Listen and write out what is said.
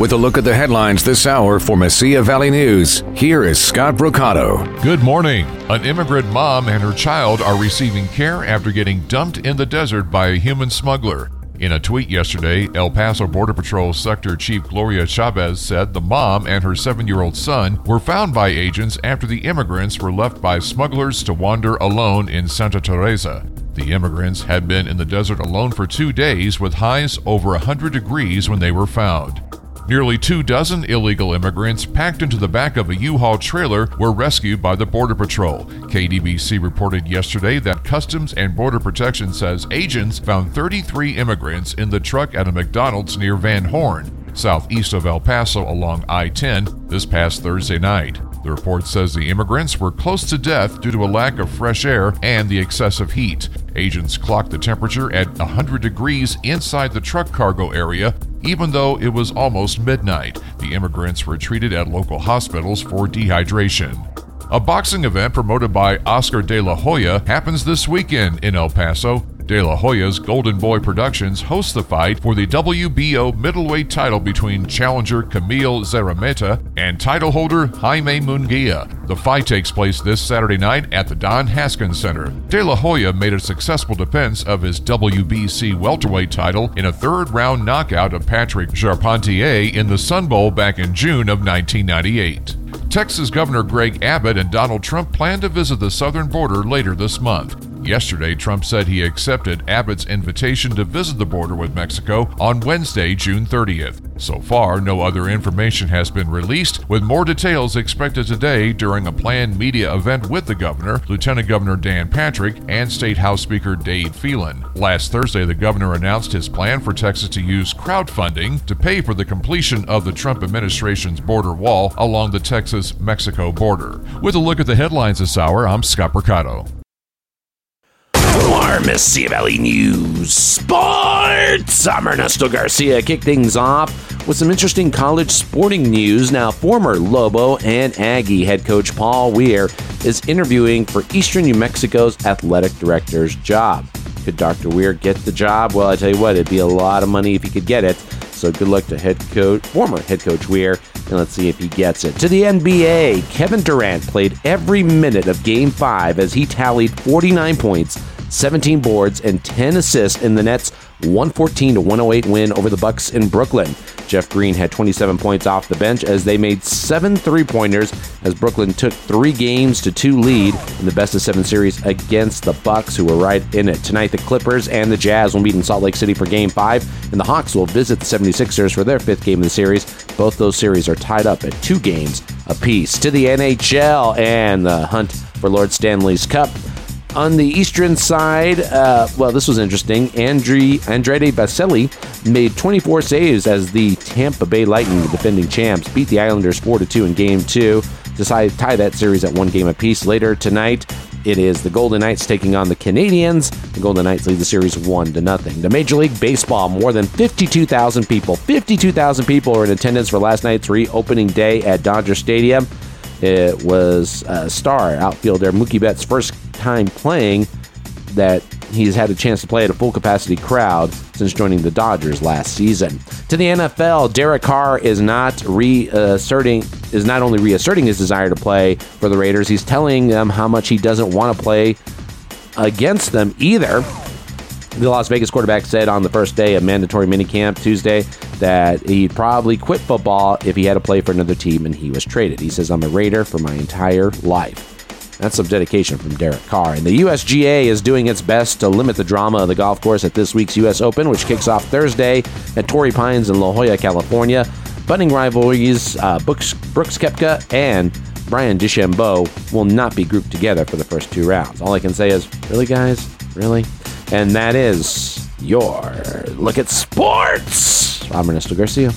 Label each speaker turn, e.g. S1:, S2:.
S1: With a look at the headlines this hour for Mesilla Valley News, here is Scott Brocato.
S2: Good morning. An immigrant mom and her child are receiving care after getting dumped in the desert by a human smuggler. In a tweet yesterday, El Paso Border Patrol Sector Chief Gloria Chavez said the mom and her seven year old son were found by agents after the immigrants were left by smugglers to wander alone in Santa Teresa. The immigrants had been in the desert alone for two days with highs over 100 degrees when they were found. Nearly two dozen illegal immigrants packed into the back of a U-Haul trailer were rescued by the Border Patrol. KDBC reported yesterday that Customs and Border Protection says agents found 33 immigrants in the truck at a McDonald's near Van Horn, southeast of El Paso along I-10 this past Thursday night. The report says the immigrants were close to death due to a lack of fresh air and the excessive heat. Agents clocked the temperature at 100 degrees inside the truck cargo area, even though it was almost midnight. The immigrants were treated at local hospitals for dehydration. A boxing event promoted by Oscar de la Hoya happens this weekend in El Paso. De La Hoya's Golden Boy Productions hosts the fight for the WBO middleweight title between challenger Kamil Szeremeta and title holder Jaime Munguia. The fight takes place this Saturday night at the Don Haskins Center. De La Hoya made a successful defense of his WBC welterweight title in a third round knockout of Patrick Charpentier in the Sun Bowl back in June of 1998. Texas Governor Greg Abbott and Donald Trump plan to visit the southern border later this month. Yesterday, Trump said he accepted Abbott's invitation to visit the border with Mexico on Wednesday, June 30th. So far, no other information has been released, with more details expected today during a planned media event with the governor, Lieutenant Governor Dan Patrick, and State House Speaker Dade Phelan. Last Thursday, the governor announced his plan for Texas to use crowdfunding to pay for the completion of the Trump administration's border wall along the Texas Mexico border. With a look at the headlines this hour, I'm Scott Brocato.
S3: Mesilla Valley News Sports. I'm Ernesto Garcia. Kick things off with some interesting college sporting news. Now, former Lobo and Aggie head coach Paul Weir is interviewing for Eastern New Mexico's athletic director's job. Could Dr. Weir get the job? Well, I tell you what, it'd be a lot of money if he could get it. So good luck to head coach, former head coach Weir, and let's see if he gets it. To the NBA, Kevin Durant played every minute of Game 5 as he tallied 49 points 17 boards, and 10 assists in the Nets' 114 to 108 win over the Bucks in Brooklyn. Jeff Green had 27 points off the bench as they made seven three-pointers as Brooklyn took three games to two lead in the best of seven series against the Bucks, who were right in it. Tonight, the Clippers and the Jazz will meet in Salt Lake City for Game 5, and the Hawks will visit the 76ers for their fifth game of the series. Both those series are tied up at two games apiece. To the NHL and the hunt for Lord Stanley's Cup. On the eastern side, uh, well, this was interesting. Andre, Andrei Vasilei made 24 saves as the Tampa Bay Lightning, the defending champs, beat the Islanders 4 2 in Game 2 to tie that series at one game apiece. Later tonight, it is the Golden Knights taking on the Canadiens. The Golden Knights lead the series 1 to nothing. The Major League Baseball, more than 52,000 people. 52,000 people are in attendance for last night's reopening day at Dodger Stadium. It was a star outfielder Mookie Betts' first time playing that he's had a chance to play at a full capacity crowd since joining the Dodgers last season. To the NFL, Derek Carr is not reasserting is not only reasserting his desire to play for the Raiders, he's telling them how much he doesn't want to play against them either. The Las Vegas quarterback said on the first day of mandatory minicamp Tuesday that he'd probably quit football if he had to play for another team and he was traded. He says, I'm a Raider for my entire life. That's some dedication from Derek Carr. And the USGA is doing its best to limit the drama of the golf course at this week's U.S. Open, which kicks off Thursday at Torrey Pines in La Jolla, California. Budding rivalries uh, Brooks, Brooks Koepka and Bryson DeChambeau will not be grouped together for the first two rounds. All I can say is, really, guys? Really? And that is your look at sports. I'm Ernesto Garcia.